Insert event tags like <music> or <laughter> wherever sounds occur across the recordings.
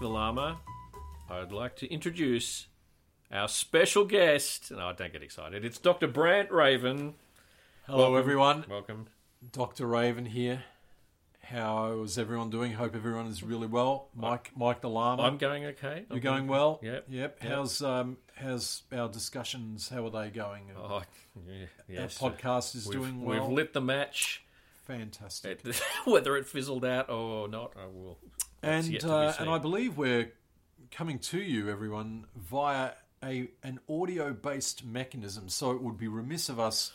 the Llama. I'd like to introduce our special guest. No, don't get excited. It's Dr. Brant Raven. Hello, everyone. Welcome. Dr. Raven here. How is everyone doing? Hope everyone is really well. Mike, Mike the Llama. I'm going okay. You're going well. Yep. Yep. Yep. How's um how's our discussions? How are they going? Oh, yeah, yes. Our podcast is we've, doing well. We've lit the match. Fantastic. It- <laughs> whether it fizzled out or not, I will. That's and yet to be uh, and I believe we're coming to you, everyone, via a an audio based mechanism. So it would be remiss of us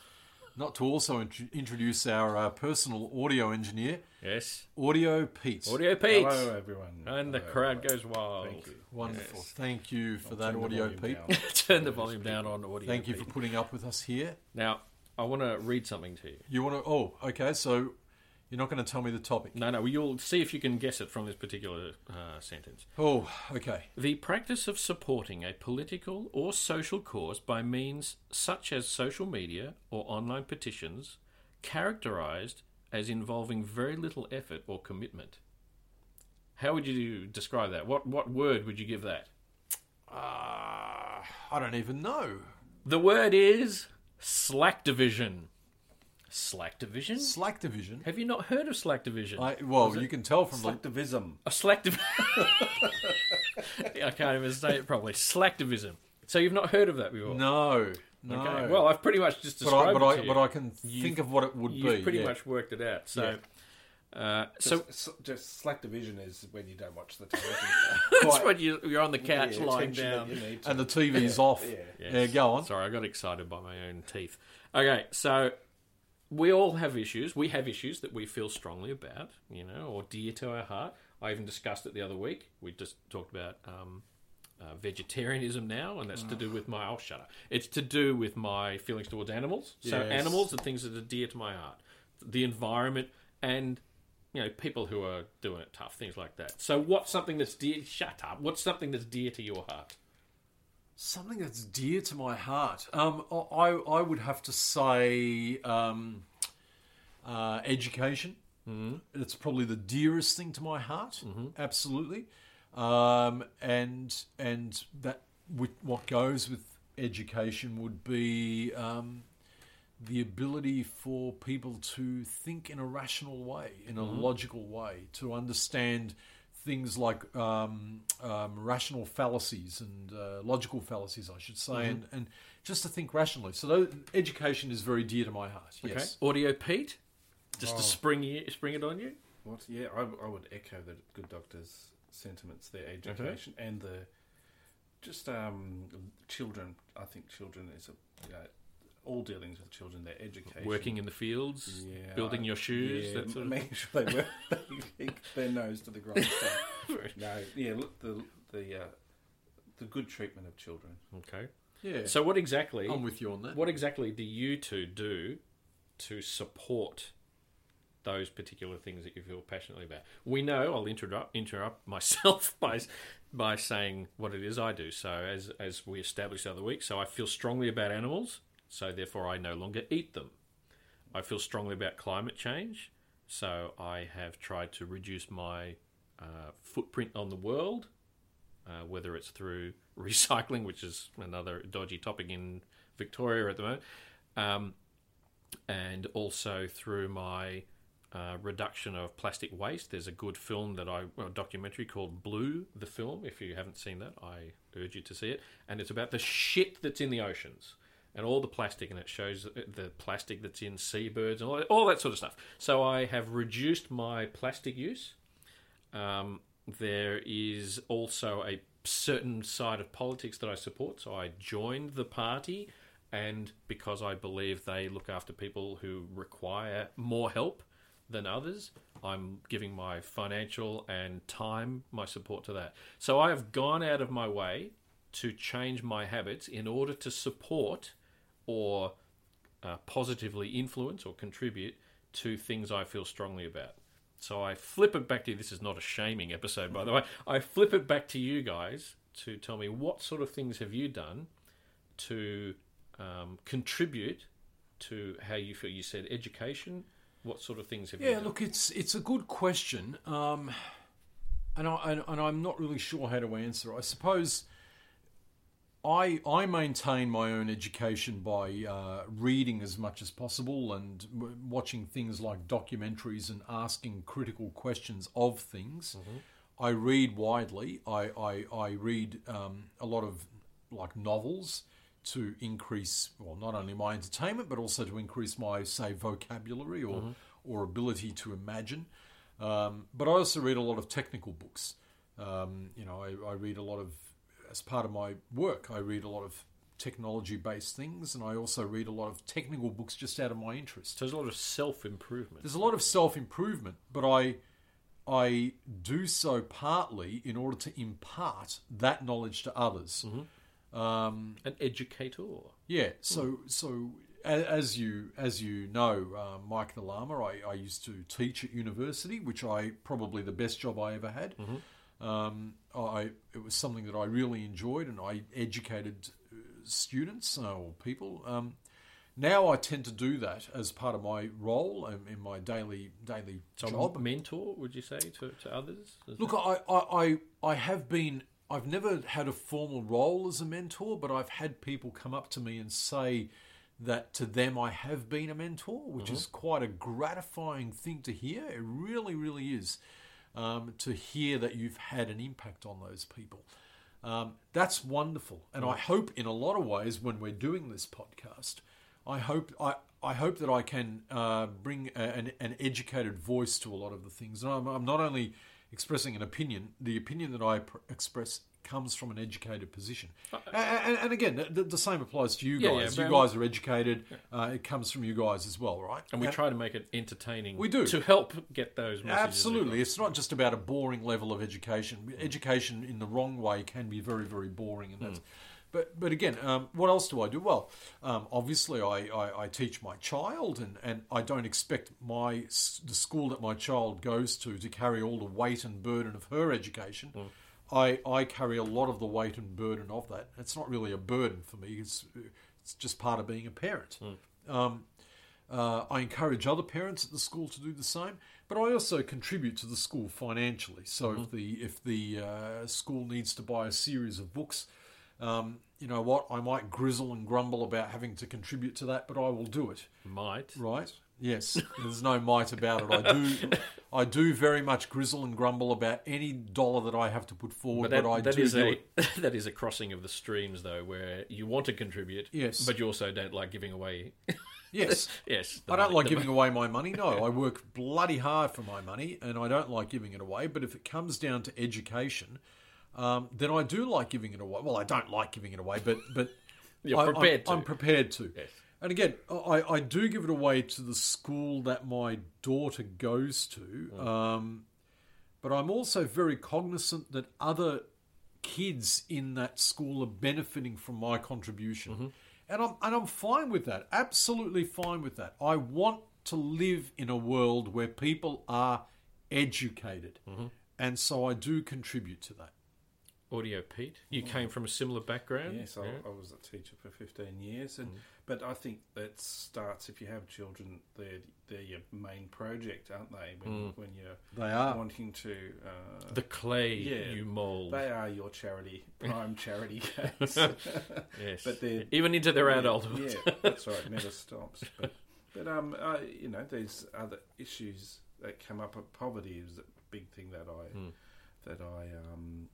not to also int- introduce our uh, personal audio engineer, yes, Audio Pete. Audio Pete, Hello, everyone. and the Hello, crowd everyone. goes wild. Thank you. Wonderful. Yes. Thank you for I'll that audio, Pete. Turn the volume <laughs> down on audio. Thank you for putting up with us here. Now, I want to read something to you. You want to? Oh, okay. So you're not going to tell me the topic. No, no, you'll see if you can guess it from this particular uh, sentence. Oh, okay. The practice of supporting a political or social cause by means such as social media or online petitions, characterized as involving very little effort or commitment. How would you describe that? What what word would you give that? Uh, I don't even know. The word is Slack division. Slack division? Slack division. Have you not heard of Slack division? I, well, you can tell from the. Selectivism. A slacktiv- <laughs> I can't even say it properly. Slacktivism. So you've not heard of that before? No, no. Okay. Well, I've pretty much just but I, described but it I, you. but I can You've- think of what it would be. You've be. pretty yeah. much worked it out. So, uh, So, so just slack division is when you don't watch the television. <laughs> that's when you, you're on the couch yeah, lying down. to- And the TV's off. yeah. Yes. Yeah, go on. Sorry, I got excited by my own teeth. Okay, so we all have issues. We have issues that we feel strongly about, you know, or dear to our heart. I even discussed it the other week. We just talked about um, uh, vegetarianism now, and that's to do with my. Oh, shut up! It's to do with my feelings towards animals. So Yes. animals are things that are dear to my heart. The environment and you know people who are doing it tough, things like that. So, what's something that's dear? Shut up! What's something that's dear to your heart? Something that's dear to my heart. Um, I I would have to say um, uh, education. Mm-hmm. It's probably the dearest thing to my heart. Absolutely, um, and and that with what goes with education would be um, the ability for people to think in a rational way, in a logical way, to understand things like um, um, rational fallacies and uh, logical fallacies, I should say, and, and just to think rationally. So, tho- education is very dear to my heart. Yes. Okay. Audio Pete, just to Oh. spring you, spring it on you. What? Yeah, I, I would echo the good doctor's sentiments there. Education and the just um, children. I think children is a yeah, all dealings with children. Their education, Working in the fields, Yeah, building your shoes. yeah, that sort of making sure they work, <laughs> they keep their nose to the grindstone. <laughs> no, yeah, look the the uh, the good treatment of children. Okay. Yeah. So, what exactly? I'm with you on that. What exactly do you two do to support those particular things that you feel passionately about? We know. I'll interrupt interrupt myself <laughs> by by saying what it is I do. So, as as we established the other week, so I feel strongly about animals. So, therefore, I no longer eat them. I feel strongly about climate change. So, I have tried to reduce my uh, footprint on the world uh, whether it's through <laughs> recycling, which is another dodgy topic in Victoria at the moment, um, and also through my uh, reduction of plastic waste. There's a good film that I, well, a documentary called Blue, the film. If you haven't seen that, I urge you to see it. And it's about the shit that's in the oceans and all the plastic, and it shows the plastic that's in seabirds and all that, all that sort of stuff. So I have reduced my plastic use. Um, there is also a certain side of politics that I support. So I joined the party, and because I believe they look after people who require more help than others, I'm giving my financial and time, my support to that. So I have gone out of my way to change my habits in order to support or uh, positively influence or contribute to things I feel strongly about. So I flip it back to you. This is not a shaming episode, by the way. I flip it back to you guys to tell me what sort of things have you done to um, contribute to how you feel. You said education, What sort of things have you Yeah, look, it's it's a good question, um, and I and, and I'm not really sure how to answer. I suppose I I maintain my own education by uh, reading as much as possible and w- watching things like documentaries and asking critical questions of things. I read widely. I I, I read um, a lot of like novels to increase well not only my entertainment but also to increase my say vocabulary or or ability to imagine. Um, but I also read a lot of technical books. Um, you know, I, I read a lot of as part of my work. I read a lot of technology based things, and I also read a lot of technical books just out of my interest. So there's a lot of self improvement. There's a lot of self improvement, but I I do so partly in order to impart that knowledge to others. Um, An educator. yeah. So so as you as you know, uh, Mike the Llama, I, I used to teach at university, which I probably the best job I ever had. Um, I it was something that I really enjoyed, and I educated uh, students uh, or people. Um, now I tend to do that as part of my role um, in my daily daily So job. mentor, would you say, to, to others? Is Look, I, I, I, I have been, I've never had a formal role as a mentor, but I've had people come up to me and say that to them I have been a mentor, which is quite a gratifying thing to hear. It really, really is um, to hear that you've had an impact on those people. Um, that's wonderful, and I hope in a lot of ways when we're doing this podcast, I hope I. I hope that I can uh, bring a, an, an educated voice to a lot of the things. And I'm, I'm not only expressing an opinion, the opinion that I pr- express comes from an educated position. A- and, and again, the, the same applies to you Yeah, yeah, guys. you guys are educated. Uh, it comes from you guys as well, right? and we try to make it entertaining. We do. to help get those messages. Absolutely. It's not just about a boring level of education. Education in the wrong way can be very, very boring. And that's, but, but again, um, what else do I do? Well, um, obviously, I, I, I teach my child, and, and I don't expect my the school that my child goes to to carry all the weight and burden of her education. I, I carry a lot of the weight and burden of that. It's not really a burden for me. It's, it's just part of being a parent. Um, uh, I encourage other parents at the school to do the same, but I also contribute to the school financially. So if the if the uh, school needs to buy a series of books, um, you know what, I might grizzle and grumble about having to contribute to that, but I will do it. Might. Right? <laughs> Yes, there's no might about it. I do, <laughs> I do very much grizzle and grumble about any dollar that I have to put forward, But but, I that do is do a it. <laughs> that is a crossing of the streams, though, where you want to contribute, Yes. but you also don't like giving away. <laughs> Yes, <laughs> yes, I don't money- like giving away my money. No, I work bloody hard for my money, and I don't like giving it away. But if it comes down to education, um, then I do like giving it away. Well, I don't like giving it away, but but You're I, I'm- prepared to. I'm prepared to. Yes. And again, I, I do give it away to the school that my daughter goes to, Mm. um, but I'm also very cognizant that other kids in that school are benefiting from my contribution, Mm-hmm. and I'm and I'm fine with that. Absolutely fine with that. I want to live in a world where people are educated, Mm-hmm. and so I do contribute to that. Audio Pete, you came from a similar background. Yes, I, I was a teacher for 15 years, and but I think that starts if you have children, they're they're your main project, aren't they? When when you're They are. wanting to, uh, The clay Yeah. you mould. they are your charity, <laughs> prime charity <laughs> case. yes, but they're even into their yeah, adulthood. Yeah, that's right. Never stops. <laughs> But but um, uh, you know, there's other issues that come up. At poverty is a big thing that I Hmm. that I um.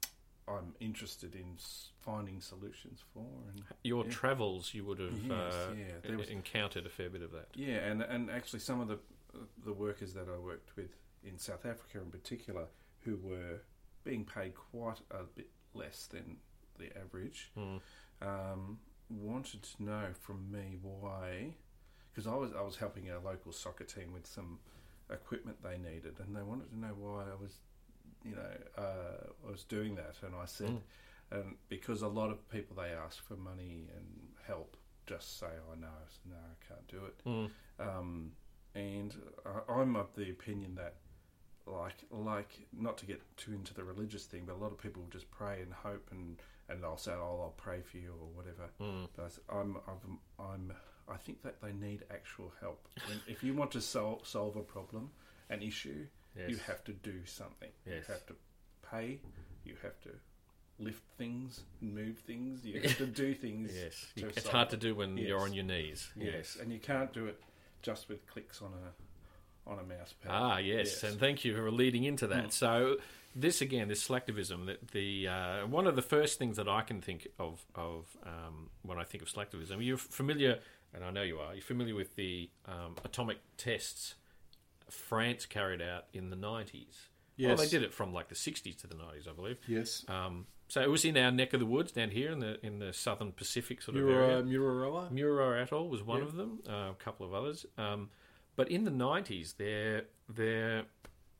I'm interested in finding solutions for, and Your Yeah. travels, you would have Yes, uh, yeah, was- encountered a fair bit of that. Yeah, and and actually some of the the workers that I worked with in South Africa in particular, who were being paid quite a bit less than the average, Mm. um, wanted to know from me why, because I was I was helping a local soccer team with some equipment they needed, and they wanted to know why I was, you know, uh, I was doing that, and I said, Mm. and because a lot of people they ask for money and help just say, "Oh no, no, I can't do it." Mm. Um, and I, I'm of the opinion that, like, like not to get too into the religious thing, but a lot of people just pray and hope, and and they'll say, "Oh, I'll pray for you" or whatever. Mm. But I I'm, I'm, I'm, I think that they need actual help. When, if you want to sol- solve a problem, an issue, you have to do something. Yes. You have to pay. You have to lift things, move things. You have to do <laughs> things. Yes, it's solve hard to do when you're on your knees. Yes. and you can't do it just with clicks on a on a mouse pad. Ah, yes, and thank you for leading into that. So, this again, this selectivism. that the uh, one of the first things that I can think of of um, when I think of selectivism. you're familiar, and I know you are. You're familiar with the um, atomic tests France carried out in the nineties. Well, they did it from like the sixties to the nineties, I believe. Yes. Um, so it was in our neck of the woods down here in the in the southern Pacific sort of area. a Mururoa? Atoll was one Yeah. of them, uh, a couple of others. Um, but in the nineties, there, there,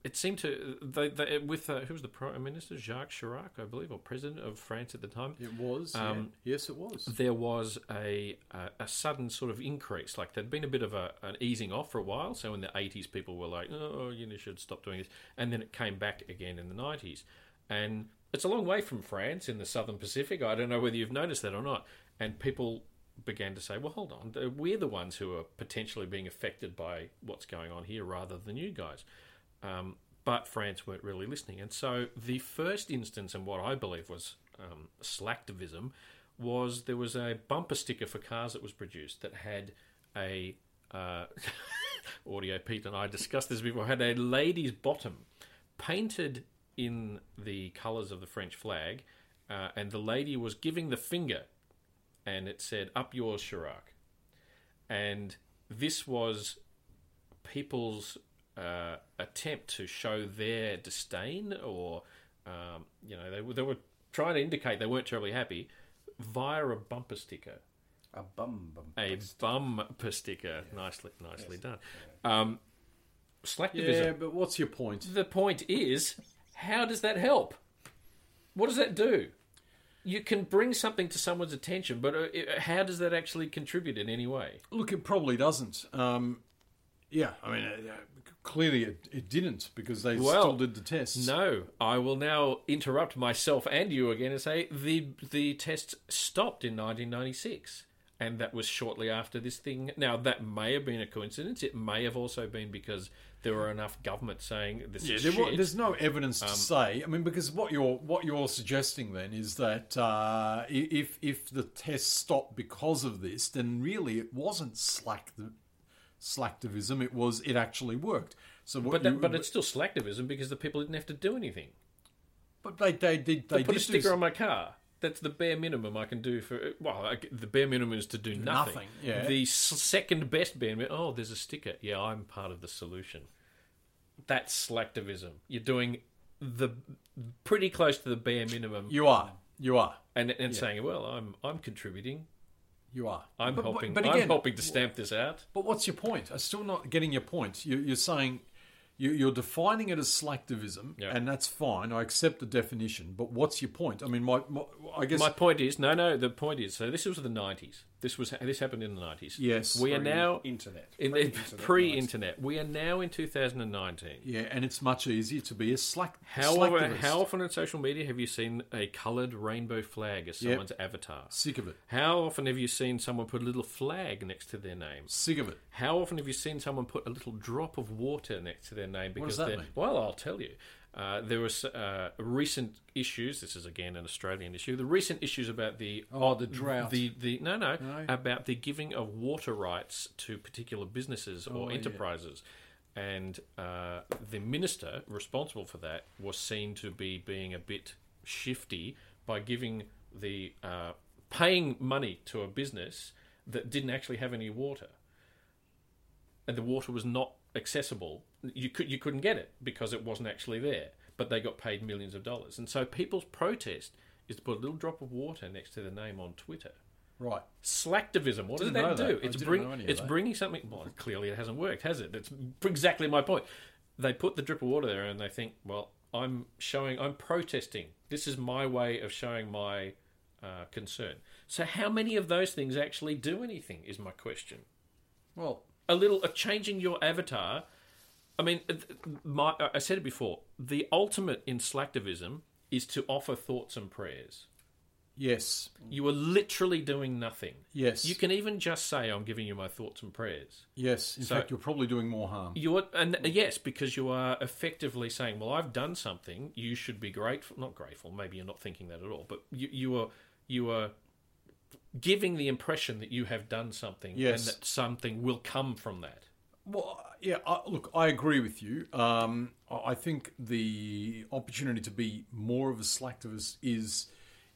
it seemed to they, they with uh, who was the prime minister Jacques Chirac, I believe, or president of France at the time. It was. Um, yeah. Yes, it was. There was a, a a sudden sort of increase. Like there'd been a bit of a, an easing off for a while. So in the eighties, people were like, "Oh, you should stop doing this," and then it came back again in the nineties. And it's a long way from France in the southern Pacific. I don't know whether you've noticed that or not. And people began to say, "Well, hold on, we're the ones who are potentially being affected by what's going on here, rather than you guys." Um, but France weren't really listening. And so the first instance, and what I believe was um, slacktivism, was there was a bumper sticker for cars that was produced that had a uh, <laughs> audio. Pete and I discussed this before. Had a lady's bottom painted in the colours of the French flag, uh, and the lady was giving the finger, and it said "Up yours, Chirac," and this was people's uh, attempt to show their disdain, or um, you know, they were they were trying to indicate they weren't terribly happy via a bumper sticker, A bum bum. a bumper sticker. Nicely, nicely done. Um, slacktivism. yeah, but what's your point? The point is, how does that help? What does that do? You can bring something to someone's attention, but uh, how does that actually contribute in any way? Look, it probably doesn't. Um, yeah, I mean, uh, clearly it, it didn't because they Well, still did the tests. No, I will now interrupt myself and you again and say the the test stopped in 1996, and that was shortly after this thing. Now that may have been a coincidence. It may have also been because there were enough government saying this Yeah, is there, shit. there's no evidence to say. I mean, because what you're what you're suggesting then is that uh, if if the test stopped because of this, then really it wasn't slack slacktivism. It was it actually worked. So what but you, but it's still slacktivism because the people didn't have to do anything. but they they did they, They put did a sticker do, on my car. That's the bare minimum I can do for. Well, I, the bare minimum is to do nothing. Nothing, yeah. The second best bare minimum. Oh, there's a sticker. Yeah, I'm part of the solution. That's slacktivism. You're doing the pretty close to the bare minimum, You are you are and and saying, well, I'm I'm contributing. You are. I'm But- but- helping. But, I'm again, helping to stamp this out. But what's your point? I'm still not getting your point. You, you're saying you, you're defining it as selectivism, Yeah. and that's fine. I accept the definition. But what's your point? I mean, my, my I guess My point is, no, no. The point is, so this was the '90s. This was this happened in the '90s. Yes. we are now internet. in the Pre-internet, pre-internet. We are now in 2019. yeah, and it's much easier to be a slack. However, slacktivist. how often on social media have you seen a coloured rainbow flag as Yep. someone's avatar? sick of it? How often have you seen someone put a little flag next to their name? Sick of it. How often have you seen someone put a little drop of water next to their name because does that they're mean? well? I'll tell you. Uh, there was uh, recent issues. This is again an Australian issue. The recent issues about the Oh, the drought. The the no no, No? about the giving of water rights to particular businesses or Oh, yeah. enterprises, and uh, the minister responsible for that was seen to be being a bit shifty by giving the uh, paying money to a business that didn't actually have any water and the water was not accessible. You could you couldn't get it because it wasn't actually there. But they got paid millions of dollars, and so people's protest is to put a little drop of water next to the name on Twitter. Right. Slacktivism. What Didn't does that that. do? I It's bring know any of it's that. bringing something. Well, clearly it hasn't worked, has it? That's exactly my point. They put the drip of water there, and they think, well, I'm showing, I'm protesting. This is my way of showing my uh, concern. So, how many of those things actually do anything? Is my question Well, a little uh, changing your avatar. I mean, my, I said it before. The ultimate in slacktivism is to offer thoughts and prayers. Yes. You are literally doing nothing. Yes. You can even just say, "I'm giving you my thoughts and prayers." Yes. In So- fact, you're probably doing more harm. You're, and yes, because you are effectively saying, "Well, I've done something. You should be grateful." Not grateful. Maybe you're not thinking that at all. But you, you are you are giving the impression that you have done something, Yes. and that something will come from that. Well, yeah. I, look, I agree with you. Um, I I think the opportunity to be more of a slacktivist is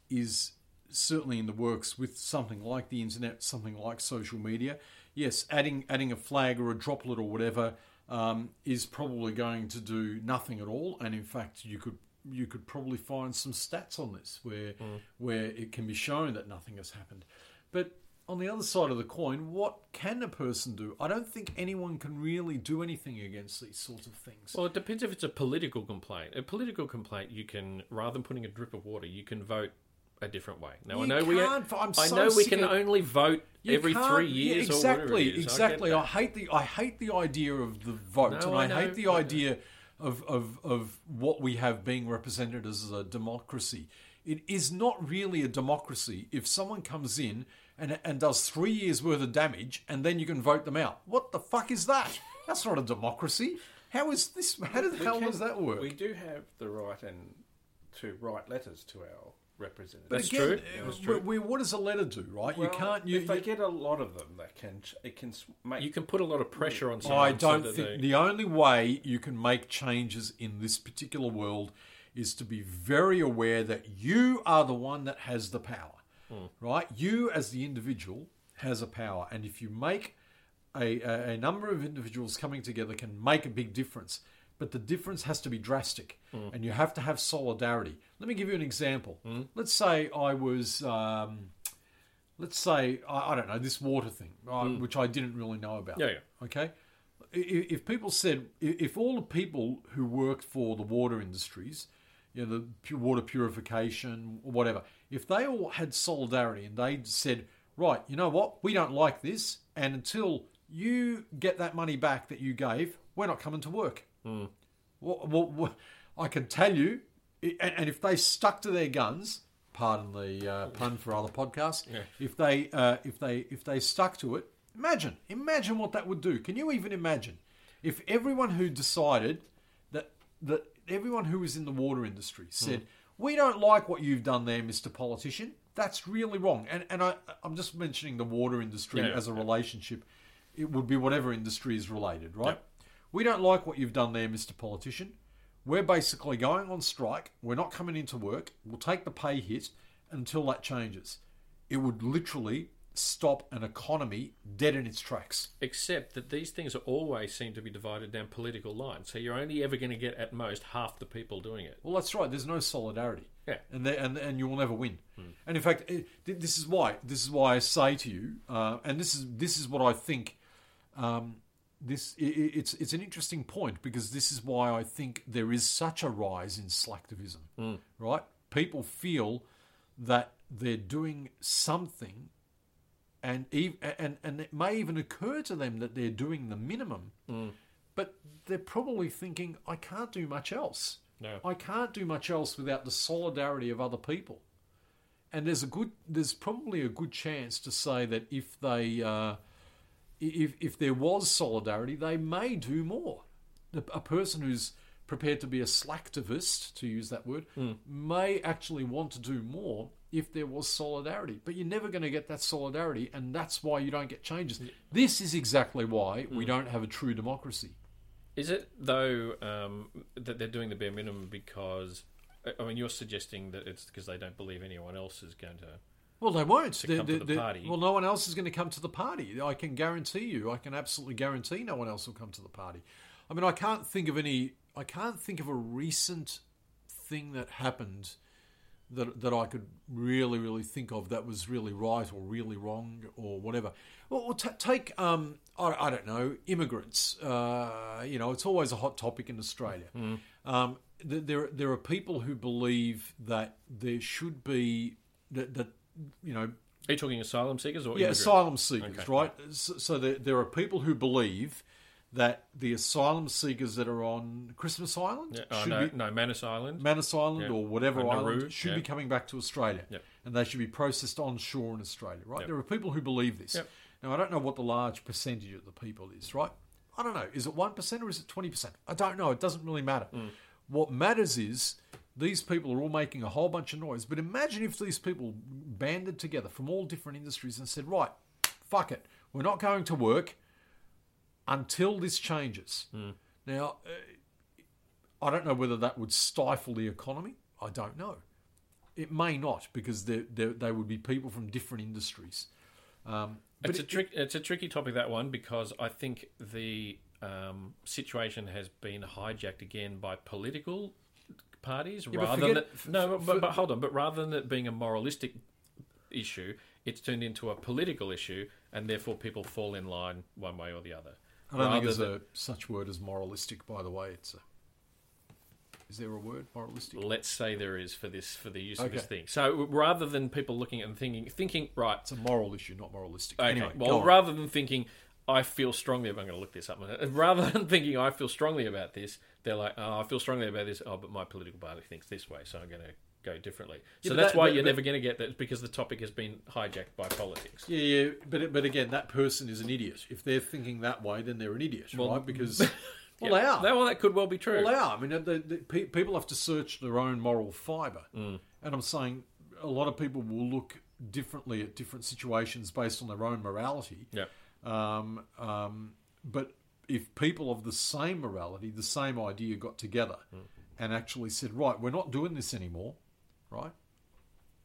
is certainly in the works with something like the internet, something like social media. Yes, adding adding a flag or a droplet or whatever um, is probably going to do nothing at all. And in fact, you could you could probably find some stats on this where hmm. where it can be shown that nothing has happened. But on the other side of the coin, what can a person do? I don't think anyone can really do anything against these sorts of things. Well, it depends if it's a political complaint. A political complaint, you can rather than putting a drip of water, you can vote a different way. Now I know we, can't, I'm I so know we can of- only vote every three yeah, years. exactly, or whatever it is. I exactly. that. I, hate the I hate the idea of the vote, No, and I I, know, hate the idea of, of of what we have being represented as a democracy. It is not really a democracy if someone comes in and and does three years worth of damage, and then you can vote them out. What the fuck is that? That's not a democracy. How is this? How the We hell can- does that work? We do have the right and to write letters to our representatives. But That's again, true. uh, That's true. we- what does a letter do, right? Well, you can't. You, if they you- get a lot of them, that can it can make You can put a lot of pressure on someone. I don't that think they- the only way you can make changes in this particular world is to be very aware that you are the one that has the power, right? You, as the individual, has a power, and if you make a, a, a number of individuals coming together can make a big difference. But the difference has to be drastic, and you have to have solidarity. Let me give you an example. Let's say I was. Um, let's say I, I don't know this water thing, uh, which I didn't really know about. Yeah, yeah. Okay. I- If people said, if all the people who worked for the water industries, you know, the water purification, or whatever, if they all had solidarity and they said, right, you know what, we don't like this, and until you get that money back that you gave, we're not coming to work. Well, I can tell you, and, and if they stuck to their guns, pardon the uh, pun for other podcasts, if they uh, if they if they stuck to it, imagine imagine what that would do. Can you even imagine if everyone who decided that that everyone who was in the water industry said, "We don't like what you've done there, Mister Politician. That's really wrong." And and I I'm just mentioning the water industry Yeah, as a yeah. relationship. It would be whatever industry is related, right? We don't like what you've done there, Mr. Politician. We're basically going on strike. We're not coming into work. We'll take the pay hit until that changes. It would literally stop an economy dead in its tracks. Except that these things are always seem to be divided down political lines. So you're only ever going to get at most half the people doing it. Well, that's right. There's no solidarity. Yeah. and there, and and you will never win. And in fact, it, this is why this is why I say to you, uh, and this is this is what I think. Um, this it's it's an interesting point because this is why I think there is such a rise in slacktivism. Right? People feel that they're doing something, and and and it may even occur to them that they're doing the minimum, but they're probably thinking, I can't do much else. No. I can't do much else without the solidarity of other people. And there's a good, there's probably a good chance to say that if they, uh, if if there was solidarity, they may do more. A person who's prepared to be a slacktivist, to use that word, may actually want to do more if there was solidarity. But you're never going to get that solidarity, and that's why you don't get changes. This is exactly why we don't have a true democracy. Is it though um, that they're doing the bare minimum because? I mean, you're suggesting that it's because they don't believe anyone else is going to. Well, they won't. They- come to the party. Well, no one else is going to come to the party. I can guarantee you. I can absolutely guarantee no one else will come to the party. I mean, I can't think of any. I can't think of a recent thing that happened that that I could really, really think of that was really right or really wrong or whatever. Well, t- take um, I, I don't know immigrants. Uh, you know, it's always a hot topic in Australia. Um, th- there there are people who believe that there should be that, that you know Are you talking asylum seekers or yeah, immigrants? asylum seekers, Okay. right? So, so there, there are people who believe that the asylum seekers that are on Christmas Island Yeah, oh, should no, be no, Manus Island. Manus Island Yeah. or whatever Or island should yeah. be coming back to Australia, and they should be processed onshore in Australia. Right? There are people who believe this. Now I don't know what the large percentage of the people is. Right? I don't know. Is it one percent or is it twenty percent? I don't know. It doesn't really matter. Mm. What matters is these people are all making a whole bunch of noise. But imagine if these people banded together from all different industries and said, right, fuck it, we're not going to work until this changes. Now, uh, I don't know whether that would stifle the economy. I don't know. It may not because there there they would be people from different industries. Um, It's a it- trick. It's a tricky topic that one because I think the um, situation has been hijacked again by political parties but rather than no. But, but hold on. But rather than it being a moralistic issue, it's turned into a political issue, and therefore people fall in line one way or the other. I don't think there's than- a such word as moralistic. By the way, it's a. Is there a word moralistic? Let's say there is for this for the use of this thing. So rather than people looking at and thinking, thinking right, It's a moral issue, not moralistic. Okay. Anyway, well, on. rather than thinking I feel strongly, I'm going to look this up. Uh, rather <laughs> than thinking I feel strongly about this, they're like, oh, I feel strongly about this. Oh, but my political party thinks this way, so I'm going to go differently. Yeah, so that's that- why but- you're but- never going to get that because the topic has been hijacked by politics. Yeah, yeah, but but again, that person is an idiot. If they're thinking that way, then they're an idiot, Well, right? Because <laughs> well, Yeah. they are. That, well, that could well be true. Well, they are. I mean, the, the, pe- people have to search their own moral fibre, Mm. and I'm saying a lot of people will look differently at different situations based on their own morality. yeah. Um, um, but if people of the same morality, the same idea, got together Mm. and actually said, "Right, we're not doing this anymore," right?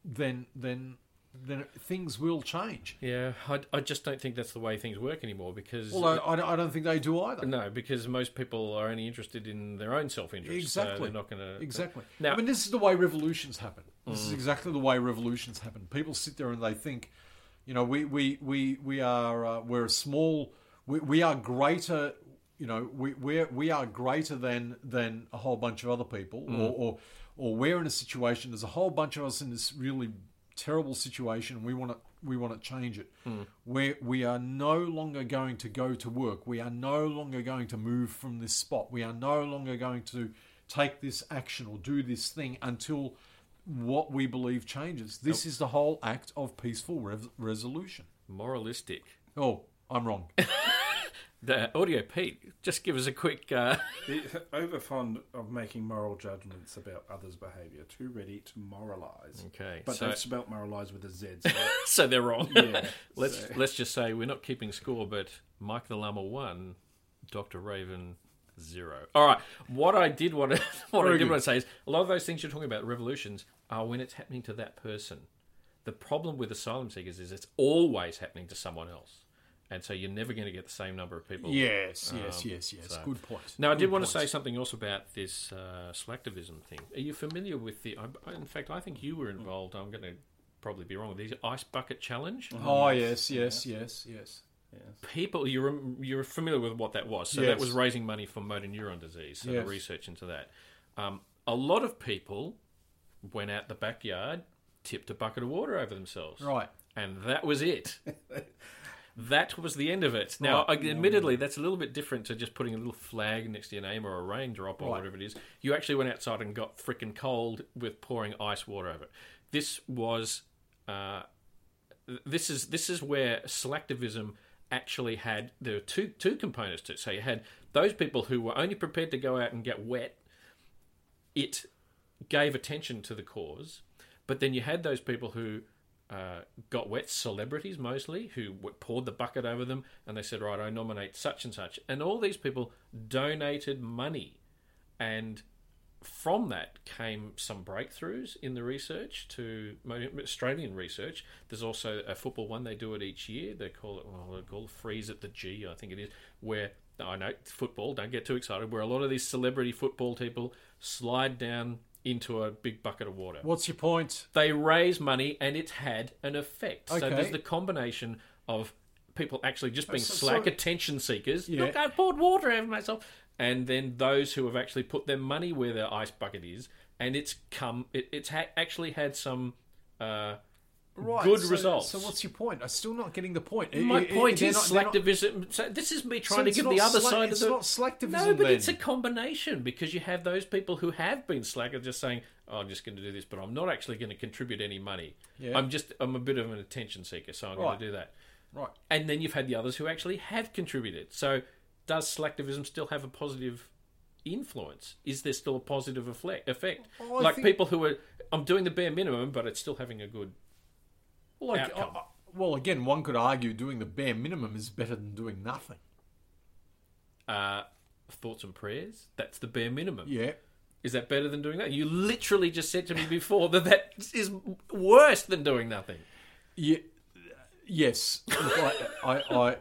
Then, then, then things will change. Yeah, I, I just don't think that's the way things work anymore because Although I, don't- I don't think they do either. no, because most people are only interested in their own self-interest. So Exactly. they're not going to Exactly. Now- I mean, this is the way revolutions happen. This is exactly the way revolutions happen. People sit there and they think, you know, we we we we are uh, we're a small, we, we are greater. You know, we we're, we are greater than than a whole bunch of other people, or, mm. or or we're in a situation. There's a whole bunch of us in this really terrible situation, and we want to we want to change it. Mm. We we are no longer going to go to work. We are no longer going to move from this spot. We are no longer going to take this action or do this thing until what we believe changes. This is the whole act of peaceful rev- resolution. moralistic. Oh, I'm wrong. <laughs> The audio Pete, just give us a quick. Uh, <laughs> The- over fond of making moral judgments about others' behaviour, too ready to moralise. okay, But so, they've spelt moralise with a Z. So <laughs> so they're wrong. Yeah, <laughs> let's so- let's just say we're not keeping score, but Mike the Llama one, Doctor Raven zero. All right. What I did want to what I did want to say is a lot of those things you're talking about revolutions are when it's happening to that person. The problem with asylum seekers is it's always happening to someone else, and so you're never going to get the same number of people. yes, yes, Um, yes, yes. so- Good point. Now, I did Good want to say something else about this uh, slacktivism thing. Are you familiar with the? I, in fact, I think you were involved. I'm going to probably be wrong with these ice bucket challenge. Oh yes, yes, yes, yes. People, you're you're familiar with what that was. So Yes. that was raising money for motor neuron disease. So Yes. the research into that. Um, a lot of people went out the backyard, tipped a bucket of water over themselves, Right. and that was it. <laughs> that was the end of it. Now, Right. admittedly, that's a little bit different to just putting a little flag next to your name or a raindrop or Right. whatever it is. You actually went outside and got freaking cold with pouring ice water over it. This was. Uh, this is this is where selectivism actually had there were two two components to it. So you had those people who were only prepared to go out and get wet. It gave attention to the cause, but then you had those people who uh, got wet, celebrities mostly, who poured the bucket over them, and they said, "Right, I nominate such and such," and all these people donated money, and from that came some breakthroughs in the research to Australian research. There's also a football one they do it each year. They call it well, they call it freeze at the G, I think it is, where I know football. Don't get too excited. Where a lot of these celebrity football people slide down into a big bucket of water. What's your point? They raise money, and it's had an effect. So Okay. there's the combination of people actually just being so- slack so- attention seekers. Yeah. Look, I poured water over myself. And then those who have actually put their money where their ice bucket is, and it's come, it, it's ha- actually had some uh, Right, good so- results. So what's your point? I'm still not getting the point. My It- it- point they're is not- not- selectivism. So this is me so trying to give the other side it's of the. not selectivism. No, but then. it's a combination because you have those people who have been slack just saying, oh, "I'm just going to do this, but I'm not actually going to contribute any money. Yeah. I'm just I'm a bit of an attention seeker, so I'm Right. going to do that." right. And then you've had the others who actually have contributed. So does selectivism still have a positive influence? Is there still a positive effect? like think- people who are, I'm doing the bare minimum, but it's still having a good. Like, outcome. uh, uh, well, again, one could argue doing the bare minimum is better than doing nothing. Uh, thoughts and prayers. That's the bare minimum. Yeah. Is that better than doing that? You literally just said to me before that that is worse than doing nothing. Yeah. Yes. I, I, I,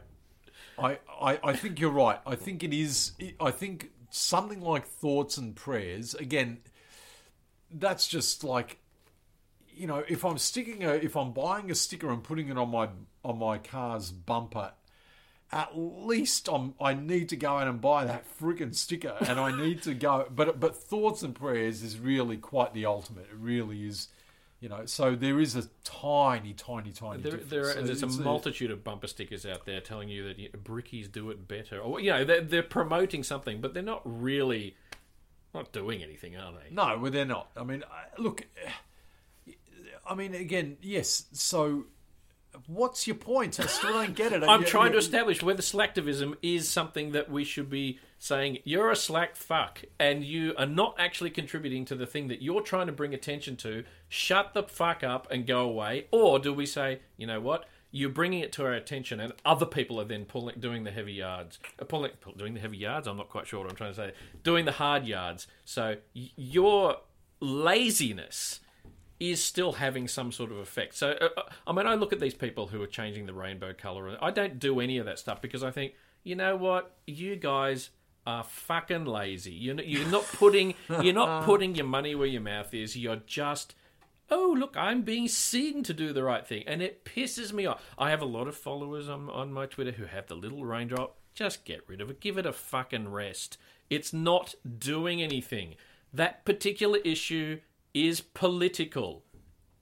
I, I, I think you're right. I think it is. I think something like thoughts and prayers. Again, that's just like, you know, if I'm sticking a, if I'm buying a sticker and putting it on my on my car's bumper. At least I'm. I need to go out and buy that friggin' sticker, and I need to go. But but thoughts and prayers is really quite the ultimate. It really is, you know. So there is a tiny, tiny, tiny. There, there are, there's a multitude of bumper stickers out there telling you that you- brickies do it better, or you know they're, they're promoting something, but they're not really not doing anything, are they? No, well, they're not. I mean, look. I mean, again, yes. So, what's your point? I still don't get it. <laughs> I'm You- trying to establish whether selectivism is something that we should be saying you're a slack fuck and you are not actually contributing to the thing that you're trying to bring attention to. Shut the fuck up and go away. Or do we say, you know what? You're bringing it to our attention, and other people are then pulling, doing the heavy yards. Uh, pulling, doing the heavy yards. I'm not quite sure what I'm trying to say. Doing the hard yards. So y- your laziness is still having some sort of effect. So, uh, uh, I mean, I look at these people who are changing the rainbow color, and I don't do any of that stuff because I think, you know what, you guys are fucking lazy. You're not, you're not putting you're not <laughs> putting your money where your mouth is. You're just oh look i'm being seen to do the right thing and it pisses me off i have a lot of followers on, on my twitter who have the little raindrop just get rid of it give it a fucking rest it's not doing anything that particular issue is political.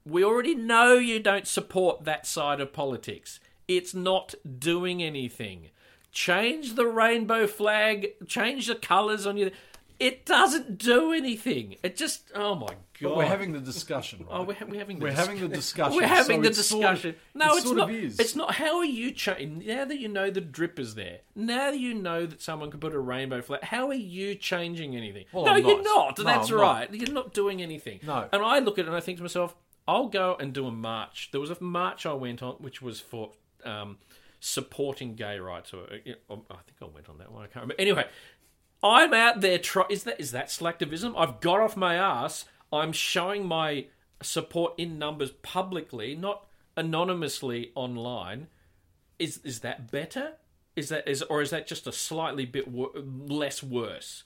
We already know you don't support that side of politics. It's not doing anything. Change the rainbow flag change the colors on your it doesn't do anything it just oh my god But we're having the discussion, right? Oh, we're, ha- we're having the We're dis- having the <laughs> discussion. We're having so the it's sort of- discussion. no, it it's sort not. Of is. It's not. How are you changing? Now that you know the drip is there, now that you know that someone can put a rainbow flag, how are you changing anything? Well, no, I'm you're not. not. No, That's I'm not. right. You're not doing anything. No. And I look at it and I think to myself, I'll go and do a march. There was a march I went on, which was for um, supporting gay rights. Or uh, I think I went on that one. I can't remember. Anyway, I'm out there. Try- is that is that selectivism? I've got off my ass. I'm showing my support in numbers publicly, not anonymously online. Is is that better? Is that is or is that just a slightly bit wor- less worse?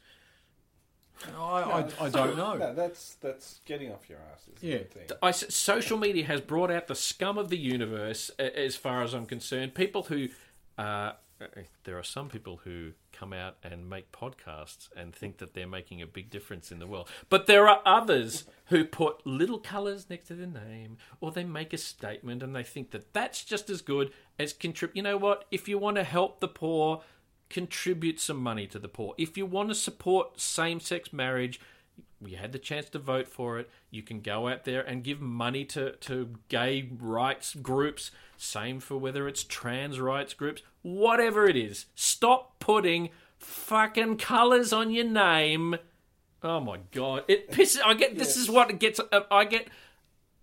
I, I, I don't know. No, that's that's getting off your ass. Is Yeah. the thing. I s social media has brought out the scum of the universe, as far as I'm concerned. People who, uh, Uh, there are some people who come out and make podcasts and think that they're making a big difference in the world, but there are others who put little colours next to their name, or they make a statement and they think that that's just as good as contribute. You know what? If you want to help the poor, contribute some money to the poor. If you want to support same-sex marriage you had the chance to vote for it. You can go out there and give money to, to gay rights groups. Same for whether it's trans rights groups. Whatever it is. Stop putting fucking colours on your name. Oh my god. It pisses I get this is what it gets uh, I get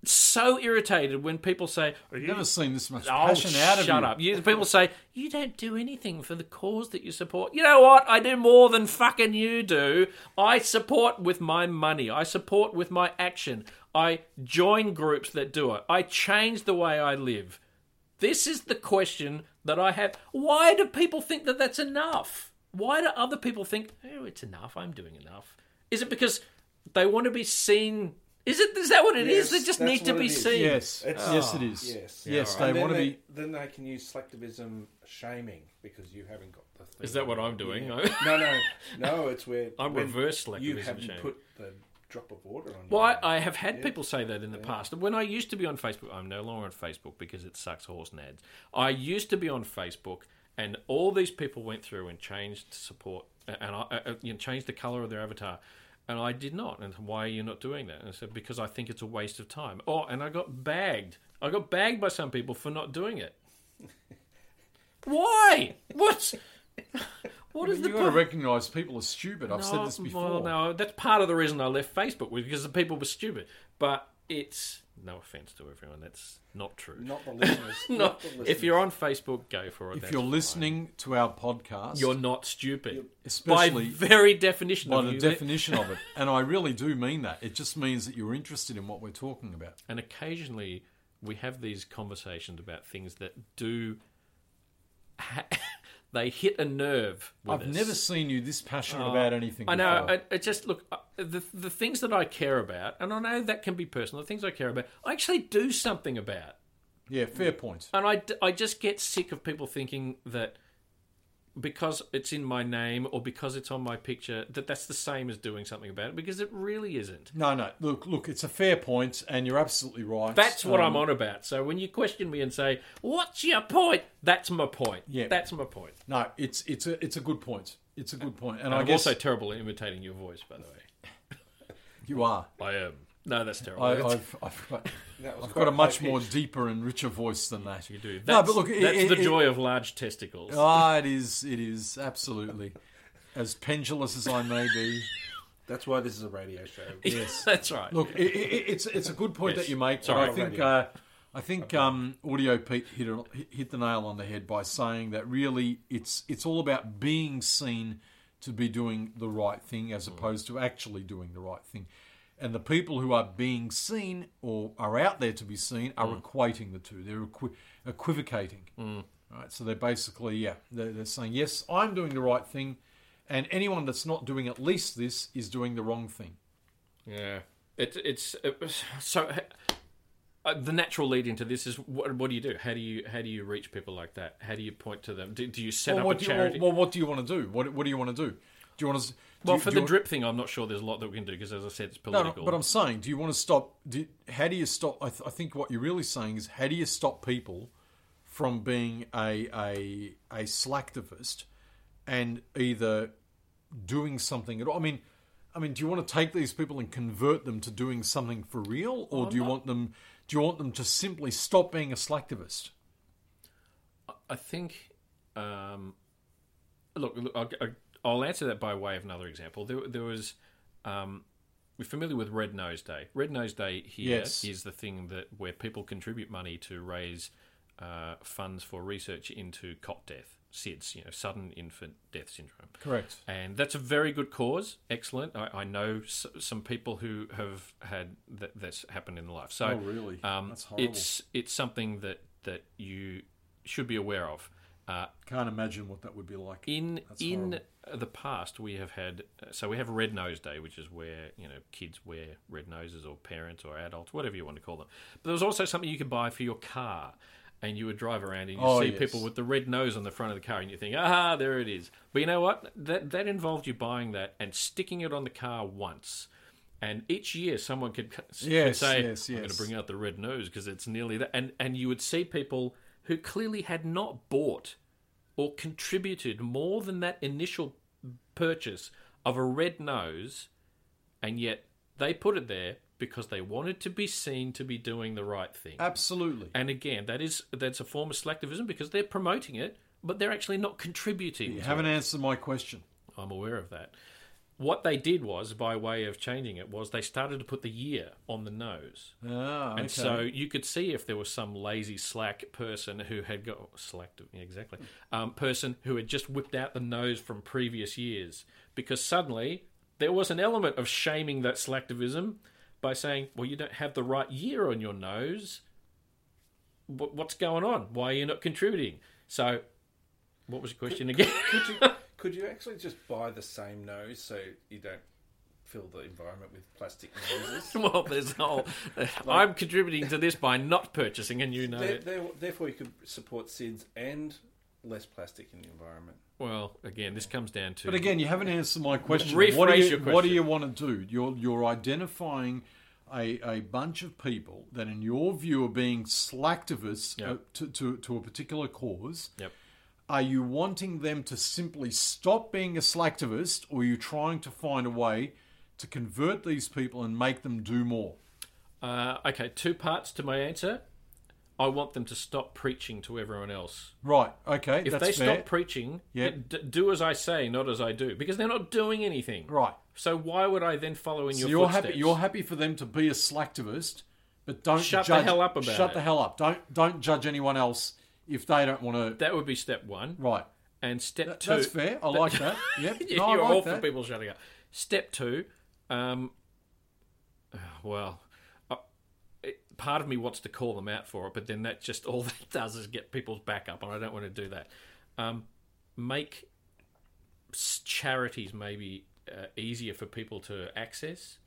so irritated when people say I've never seen this much Oh, passion out of shut you. up. You, people say, you don't do anything for the cause that you support. You know what? I do more than fucking you do. I support with my money. I support with my action. I join groups that do it. I change the way I live. This is the question that I have. Why do people think that that's enough? Why do other people think, oh, it's enough, I'm doing enough? Is it because they want to be seen? Is it? Is that what it is? Yes, They just need to be seen. Yes, It's- yes, it is. Yes. yes, And they want to be. Then they can use selectivism shaming because you haven't got the. Thing Is that what I'm doing? Yeah. <laughs> no, no, no. It's where I'm reverse reverse You haven't shaming. put the drop of water on. Well, your- I, I have had people say that in the past. When I used to be on Facebook, I'm no longer on Facebook because it sucks horse nads. I used to be on Facebook, and all these people went through and changed support and I, uh, you know, changed the color of their avatar. And I did not. And why are you not doing that? And I said, because I think it's a waste of time. Oh, and I got bagged. I got bagged by some people for not doing it. <laughs> why? What's. What is You've the got to recognise people are stupid. I've said this before. Well, no, that's part of the reason I left Facebook was because the people were stupid. But it's no offense to everyone. That's not true. not the listeners. <laughs> Not, not the listeners. if you're on Facebook, go for it. If you're fine. listening to our podcast, you're not stupid. by especially very definition by of the you. definition of <laughs> it, and I really do mean that. It just means that you're interested in what we're talking about. And occasionally we have these conversations about things that do. Ha- <laughs> they hit a nerve. With I've us. never seen you this passionate Oh, about anything. I know. I, I just look uh, the the things that I care about, and I know that can be personal. The things I care about, I actually do something about, yeah, fair point. and I, I just get sick of people thinking that because it's in my name or because it's on my picture that that's the same as doing something about it because it really isn't. No, no. Look, look. It's a fair point, and you're absolutely right. That's what I'm Um, on about. So when you question me and say, "What's your point?" That's my point. Yeah. that's my point. No, it's it's a it's a good point. It's a good point, and, And I I'm guess also terrible at imitating your voice, by the way. you are. I am. No, that's terrible. I, I've I've got, <laughs> That I've got a much more deeper and richer voice than that. you do. That's, No, but look, it- that's it- the it- joy of large testicles. Ah, it is. It is absolutely. As pendulous as I may be, <laughs> That's why this is a radio show. <laughs> yes, that's right. look, it, it, it's it's a good point Yes. that you make. Sorry. I think uh, I think um, Audio Pete hit it, hit the nail on the head by saying that really it's it's all about being seen to be doing the right thing as opposed to actually doing the right thing. And the people who are being seen or are out there to be seen are equating the two. They're equi- equivocating. Right, so they're basically, yeah, they're, they're saying, yes, I'm doing the right thing, and anyone that's not doing at least this is doing the wrong thing. Yeah, it, it's it, so. Uh, the natural lead into this is what, what do you do? How do you how do you reach people like that? How do you point to them? Do, do you set Well, up what a do you, charity? well, well, what do you want to do? What, what do you want to do? Do you want to? Well, you- for the drip thing, I'm not sure there's a lot that we can do because, as I said, it's No, no, political. but I'm saying, do you want to stop? Do, how do you stop? I, th- I think what you're really saying is, how do you stop people from being a a a slacktivist and either doing something at all? I mean, I mean, do you want to take these people and convert them to doing something for real, or do you want them? Do you want them to simply stop being a slacktivist? I think, um, look, look I'll, I'll answer that by way of another example. There, there was, um, we're familiar with Red Nose Day. Red Nose Day here is Yes. the thing that where people contribute money to raise uh, funds for research into cot death, SIDS, you know, sudden infant death syndrome. Correct. and that's a very good cause. Excellent. I, I know s- some people who have had that, that's happened in their life. So, Oh, really? Um, That's horrible. It's it's something that that you should be aware of. Uh, Can't imagine what that would be like. in That's in the past, we have had so we have Red Nose Day, which is where you know kids wear red noses, or parents, or adults, whatever you want to call them. But there was also something you could buy for your car, and you would drive around and you Oh, see yes. people with the red nose on the front of the car, and you think, ah, there it is. But you know what? That that involved you buying that and sticking it on the car once. And each year, someone could, c- could say, yes, "I'm going to bring out the red nose because it's nearly that." And and you would see people who clearly had not bought or contributed more than that initial purchase of a red nose, and yet they put it there because they wanted to be seen to be doing the right thing. Absolutely. And again, that is that's a form of slacktivism because they're promoting it, but they're actually not contributing. You haven't it. answered my question. I'm aware of that. What they did was, by way of changing it, was they started to put the year on the nose. Ah, okay. And so you could see if there was some lazy slack person who had got slacked yeah, exactly um, person who had just whipped out the nose from previous years because suddenly there was an element of shaming that slacktivism by saying, "Well, you don't have the right year on your nose. What's going on? Why are you not contributing?" So, what was the question again? Could you <laughs> could you actually just buy the same nose so you don't fill the environment with plastic noses? <laughs> well, there's a whole. <laughs> I'm contributing to this by not purchasing a new nose. There- there- therefore, you could support SIDS and less plastic in the environment. Well, again, this comes down to. But again, you haven't answered my question. Rephrase what do you, your What do you want to do? You're you're identifying a, a bunch of people that, in your view, are being slacktivists Yep. uh, to, to to a particular cause. Yep. Are you wanting them to simply stop being a slacktivist, or are you trying to find a way to convert these people and make them do more? Uh, okay, two parts to my answer. I want them to stop preaching to everyone else. Right. Okay. If they fair. stop preaching, Yep. d- do as I say, not as I do, because they're not doing anything. right. So why would I then follow in So your you're footsteps? happy. You're happy for them to be a slacktivist, but don't Shut the hell up about Shut it. Shut the hell up. Don't don't judge anyone else if they don't want to. That would be step one. Right. And step That- two. that's fair. I like <laughs> that. Yep. Yeah, No, you're like all that. for people shutting up. Step two, um, well, uh, it, part of me wants to call them out for it, but then that just <laughs> all that does is get people's back up, and I don't want to do that. Um, make charities maybe uh, easier for people to access.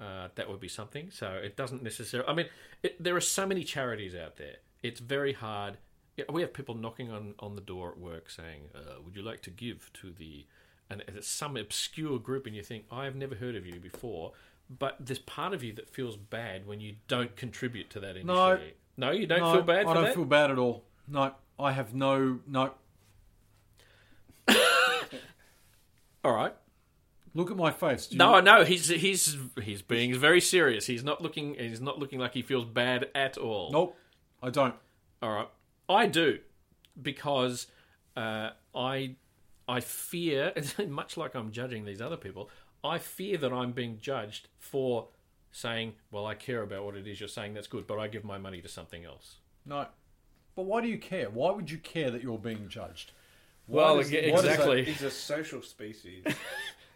Uh, that would be something. So it doesn't necessarily. I mean, it, there are so many charities out there. It's very hard. Yeah, we have people knocking on, on the door at work saying, uh, "Would you like to give to the?" And it's some obscure group, and you think, "I have never heard of you before." But there's part of you that feels bad when you don't contribute to that No. initially. No, you don't no, feel bad for I don't that. feel bad at all. No, I have no no. <coughs> All right. Look at my face. Do you- No, no, he's he's he's being very serious. He's not looking. He's not looking like he feels bad at all. Nope. I don't. All right, I do because uh, I I fear, <laughs> much like I'm judging these other people, I fear that I'm being judged for saying, "Well, I care about what it is you're saying. That's good, but I give my money to something else." No. But why do you care? Why would you care that you're being judged? Well, does- aga- why does that- exactly. He's a social species. <laughs>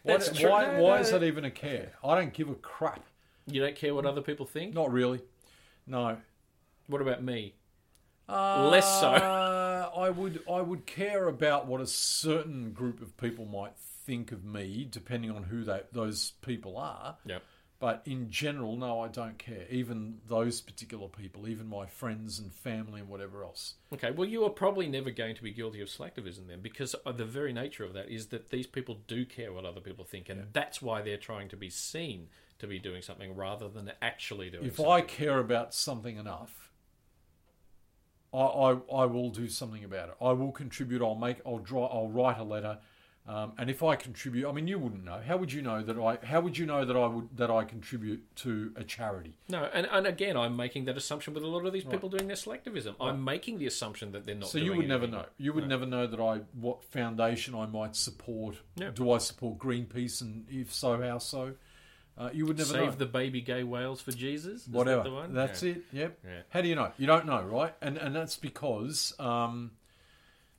Why, That's true. why, No, why no. is that even a care? I don't give a crap. You don't care what other people think. Not really. No. What about me? Uh, Less so. I would I would care about what a certain group of people might think of me, depending on who that those people are. Yep. But in general, no, I don't care. Even those particular people, even my friends and family and whatever else. Okay, well, you are probably never going to be guilty of slacktivism then, because the very nature of that is that these people do care what other people think, and that's why they're trying to be seen to be doing something rather than actually doing If something. I care about something enough, I, I I will do something about it. I will contribute. I'll make. I'll draw. I'll write a letter. Um, and if I contribute, I mean, you wouldn't know. How would you know that I? How would you know that I would that I contribute to a charity? No, and, and again, I'm making that assumption with a lot of these people doing their slacktivism. I'm making the assumption that they're not. So you would never know. You would never know that I what foundation I might support. Do I support Greenpeace, and if so, how so? Uh, you would never Save know. the baby gay whales for Jesus. Is that Whatever. the one? That's Yeah. it. Yep. Yeah. How do you know? You don't know, right? And and that's because um,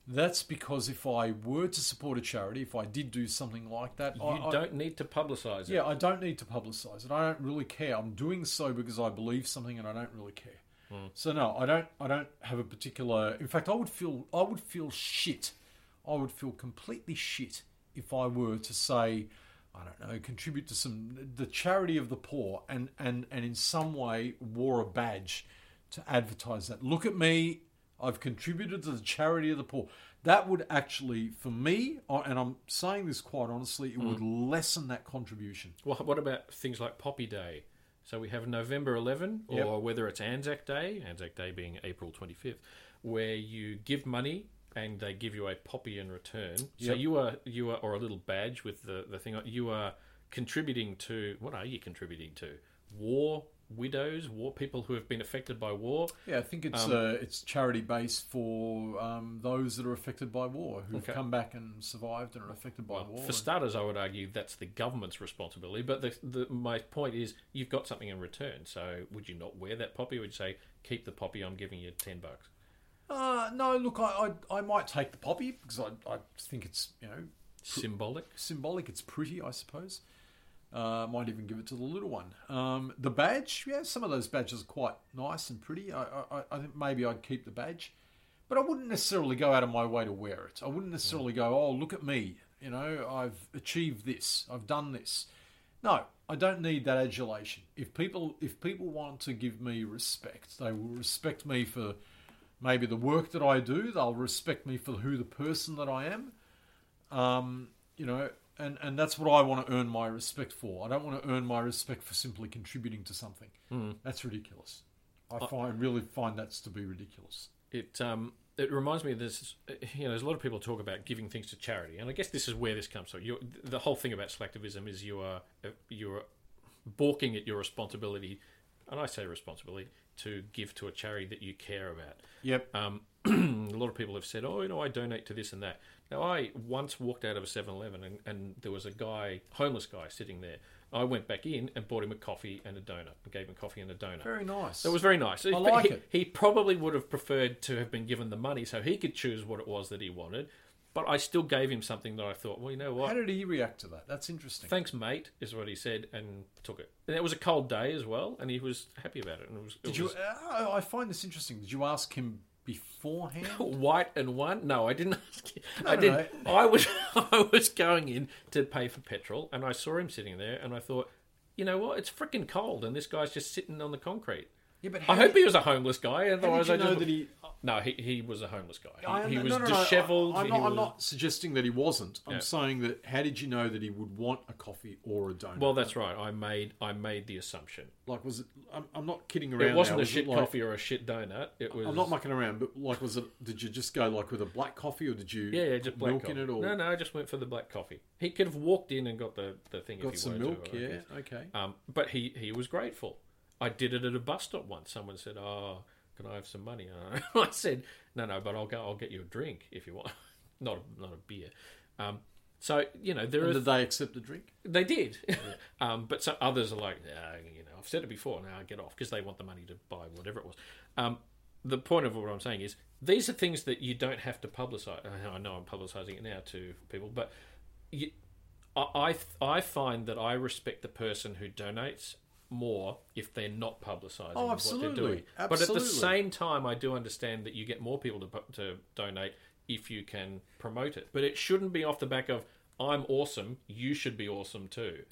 that's because if I were to support a charity, if I did do something like that, You I, I- don't need to publicise it. yeah, I don't need to publicise it. I don't really care. I'm doing so because I believe something, and I don't really care. Hmm. So no, I don't. I don't have a particular. In fact, I would feel. I would feel shit. I would feel completely shit if I were to say, I don't know, contribute to some the charity of the poor, and and and in some way wore a badge to advertise that. Look at me. I've contributed to the charity of the poor. That would actually, for me, and I'm saying this quite honestly, it mm. would lessen that contribution. Well, what about things like Poppy Day? So we have November 11, or Yep. whether it's Anzac Day, Anzac Day being April 25th, where you give money and they give you a poppy in return. So Yep. you are you are or a little badge with the the thing. You are contributing to what are you contributing to? War widows, war people who have been affected by war. Yeah, I think Um, it's uh, it's charity based for um, those that are affected by war, who've Okay. come back and survived and are affected by Well, war. for starters, I would argue that's the government's responsibility. But the, the, my point is, you've got something in return. So would you not wear that poppy? Would you say, keep the poppy? I'm giving you ten bucks. Uh, no, look, I, I I might take the poppy because I, I think it's you know Symbolic. symbolic. It's pretty, I suppose. Uh, might even give it to the little one. Um, the badge, yeah, some of those badges are quite nice and pretty. I, I, I think maybe I'd keep the badge, but I wouldn't necessarily go out of my way to wear it. I wouldn't necessarily go, oh, look at me, you know, I've achieved this, I've done this. No, I don't need that adulation. If people, if people want to give me respect, they will respect me for maybe the work that I do. They'll respect me for who the person that I am. Um, you know, and and that's what I want to earn my respect for. I don't want to earn my respect for simply contributing to something. That's ridiculous. I find really find that's to be ridiculous. it um it reminds me of this you know there's a lot of people talk about giving things to charity and i guess this is where this comes from you the whole thing about slacktivism is you are you are balking at your responsibility and i say responsibility to give to a charity that you care about Yep. um, <clears throat> a lot of people have said, "Oh, you know, I donate to this and that." Now, I once walked out of a 7-Eleven and, and there was a guy, homeless guy, sitting there. I went back in and bought him a coffee and a donut, and gave him a coffee and a donut. Very nice. It was very nice. But like he, it. He probably would have preferred to have been given the money so he could choose what it was that he wanted. But I still gave him something that I thought, well, you know what? How did he react to that? That's interesting. Thanks, mate, is what he said, and took it. And it was a cold day as well, and he was happy about it. And it was, it Did you? was Uh, I find this interesting. Did you ask him beforehand? <laughs> white and one? No, I didn't <laughs> ask. No, I no, did. I was <laughs> I was going in to pay for petrol, and I saw him sitting there, and I thought, you know what? It's freaking cold, and this guy's just sitting on the concrete. Yeah, but I hope he was a homeless guy. Otherwise, I know just that he? no, he he was a homeless guy. He, he was no, no, no, dishevelled. I, am not, was, not suggesting that he wasn't. I'm Yeah. saying that. How did you know that he would want a coffee or a donut? Well, that's right. I made I made the assumption. like was it? I'm, I'm not kidding around. It wasn't now. a Was shit like- coffee or a shit donut. It was. I'm not mucking around, but like, was it? Did you just go like with a black coffee, or did you? Yeah, yeah, just milk coffee. in it, or No, no, I just went for the black coffee. He could have walked in and got the, the thing if got he some wanted milk? to. Yeah, okay. Um, but he, he was grateful. I did it at a bus stop once. Someone said, "Oh, can I have some money?" <laughs> I said, "No, no, but I'll go. I'll get you a drink if you want, <laughs> not a, not a beer." Um, so you know there And are did they accept the drink? they did, <laughs> um, but some others are like, nah, you know, I've said it before. Now I get off because they want the money to buy whatever it was. Um, the point of what I'm saying is these are things that you don't have to publicize. I know I'm publicizing it now to people, but you, I, I I find that I respect the person who donates more if they're not publicising Oh, what they're doing. But at the same time, I do understand that you get more people to to donate if you can promote it. But it shouldn't be off the back of I'm awesome, you should be awesome too.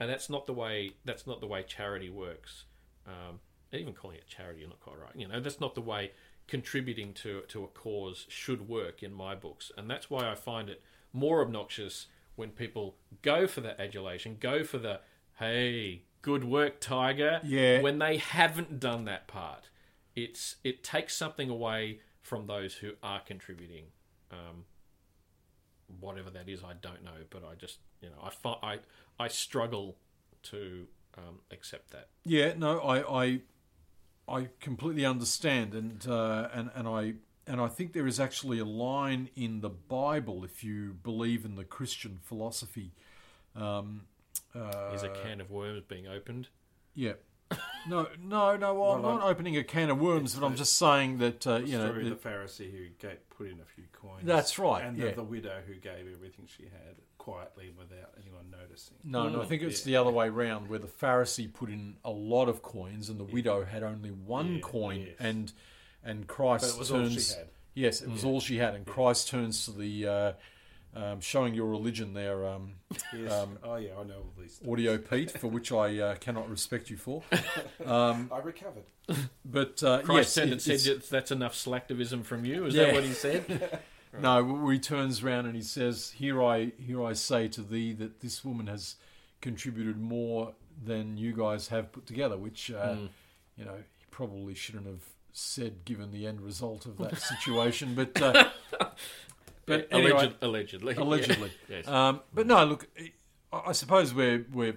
And that's not the way that's not the way charity works. Um, even calling it charity, you're not quite right. You know, that's not the way contributing to to a cause should work in my books, and that's why I find it more obnoxious when people go for the adulation, go for the hey, good work, Tiger. Yeah. When they haven't done that part, it's it takes something away from those who are contributing. Um, whatever that is, I don't know, but I just you know I fi- I I struggle to um, accept that. Yeah, no, I, I, I completely understand, and uh, and and I and I think there is actually a line in the Bible, if you believe in the Christian philosophy. Um, uh, Is a can of worms being opened? yeah. <laughs> No, no, no. Well, I'm Well, not opening a can of worms, it's but I'm the- just saying that uh, The you know. story the- of the Pharisee who gave, put in a few coins. That's right, And yeah. the, the widow who gave everything she had quietly without anyone noticing. No, no, I think it's yeah. the other way round, where the Pharisee put in a lot of coins and the widow had only one Yeah, coin, yes. and and Christ But it was all turns. she had. Yes, it was all she had, and Christ turns to the uh, um, showing your religion there, um, Yes. Um, oh yeah, I know all these. Stuff. audio Pete, for which I uh, cannot respect you for. <laughs> Um, I recovered. but uh, Christ yes, turned it- and said it's- "That's- that's enough slacktivism from you. Is Yeah. that what he said? <laughs> No, he turns around and he says, "Here I, here I say to thee that this woman has contributed more than you guys have put together." Which, uh, Mm. you know, he probably shouldn't have said, given the end result of that <laughs> situation. But, uh, but anyway, alleged- allegedly, <laughs> allegedly. Yeah. Yes. Um, but no, look, I I suppose we're we're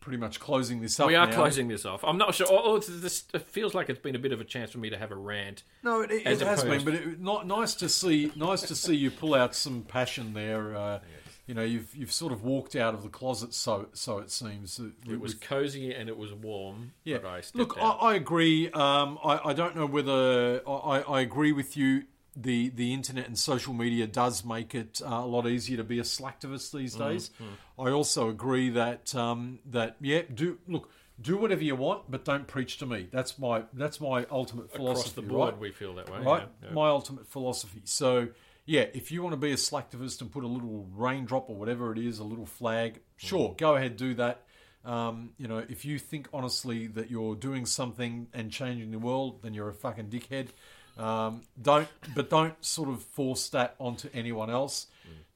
pretty much closing this up. we are now. closing this off. I'm not sure. Oh, oh, this it feels like it's been a bit of a chance for me to have a rant. No, it, it As has been, but it, not nice to see. Nice to see you pull out some passion there. Uh, You know, you've you've sort of walked out of the closet, so so it seems. It was cozy and it was warm. yeah. But I Look, I. I agree. Um, I, I don't know whether I, I agree with you. The the internet and social media does make it uh, a lot easier to be a slacktivist these Mm-hmm. days. I also agree that um, that yeah, do look. Do whatever you want, but don't preach to me. That's my that's my ultimate philosophy. Across the board, right? we feel that way. right? yeah, yeah. My ultimate philosophy. So, yeah, if you want to be a slacktivist and put a little raindrop or whatever it is, a little flag, sure, go ahead, do that. Um, you know, if you think honestly that you're doing something and changing the world, then you're a fucking dickhead. Um, don't, but don't sort of force that onto anyone else.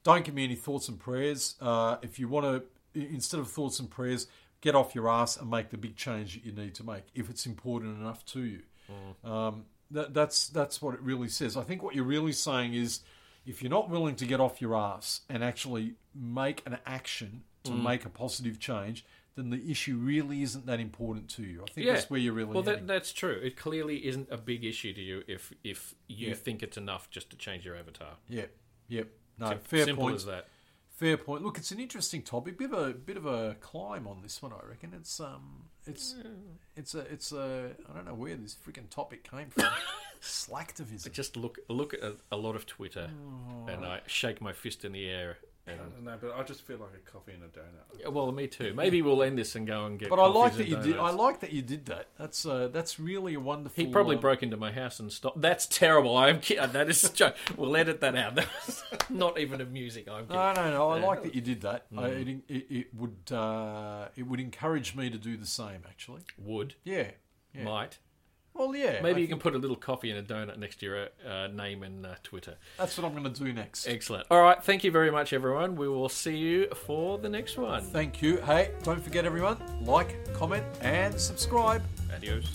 Don't give me any thoughts and prayers. Uh, if you want to, instead of thoughts and prayers, get off your ass and make the big change that you need to make if it's important enough to you. Um, that, that's that's what it really says. I think what you're really saying is, if you're not willing to get off your ass and actually make an action to make a positive change, then the issue really isn't that important to you. I think that's where you're really well. That, that's true. It clearly isn't a big issue to you if if you Yeah. think it's enough just to change your avatar. Yep, yep. No, Sim- fair simple point. as that. Fair point. Look, it's an interesting topic. Bit of a bit of a climb on this one, I reckon. It's um, it's it's a it's a I don't know where this freaking topic came from. <laughs> Slacktivism. Just look look at a, a lot of Twitter, and I shake my fist in the air. And don't but I just feel like a coffee and a donut. Yeah, well, me too. Maybe we'll end this and go and get. But I like coffees that and you did. I donuts. like that you did that. That's uh, that's really a wonderful. He probably uh, broke into my house and stopped. That's terrible. I'm kidding. That is. a joke. We'll edit that out. <laughs> That was not even amusing. I'm kidding. No, no, no. I like that you did that. I, Mm. it, it, it would uh, it would encourage me to do the same. Actually, Would yeah. yeah. might Well, yeah. maybe I you can put a little coffee and a donut next to your uh, name and uh, Twitter. That's what I'm going to do next. Excellent. All right. Thank you very much, everyone. We will see you for the next one. Thank you. Hey, don't forget everyone, like, comment, and subscribe. Adios.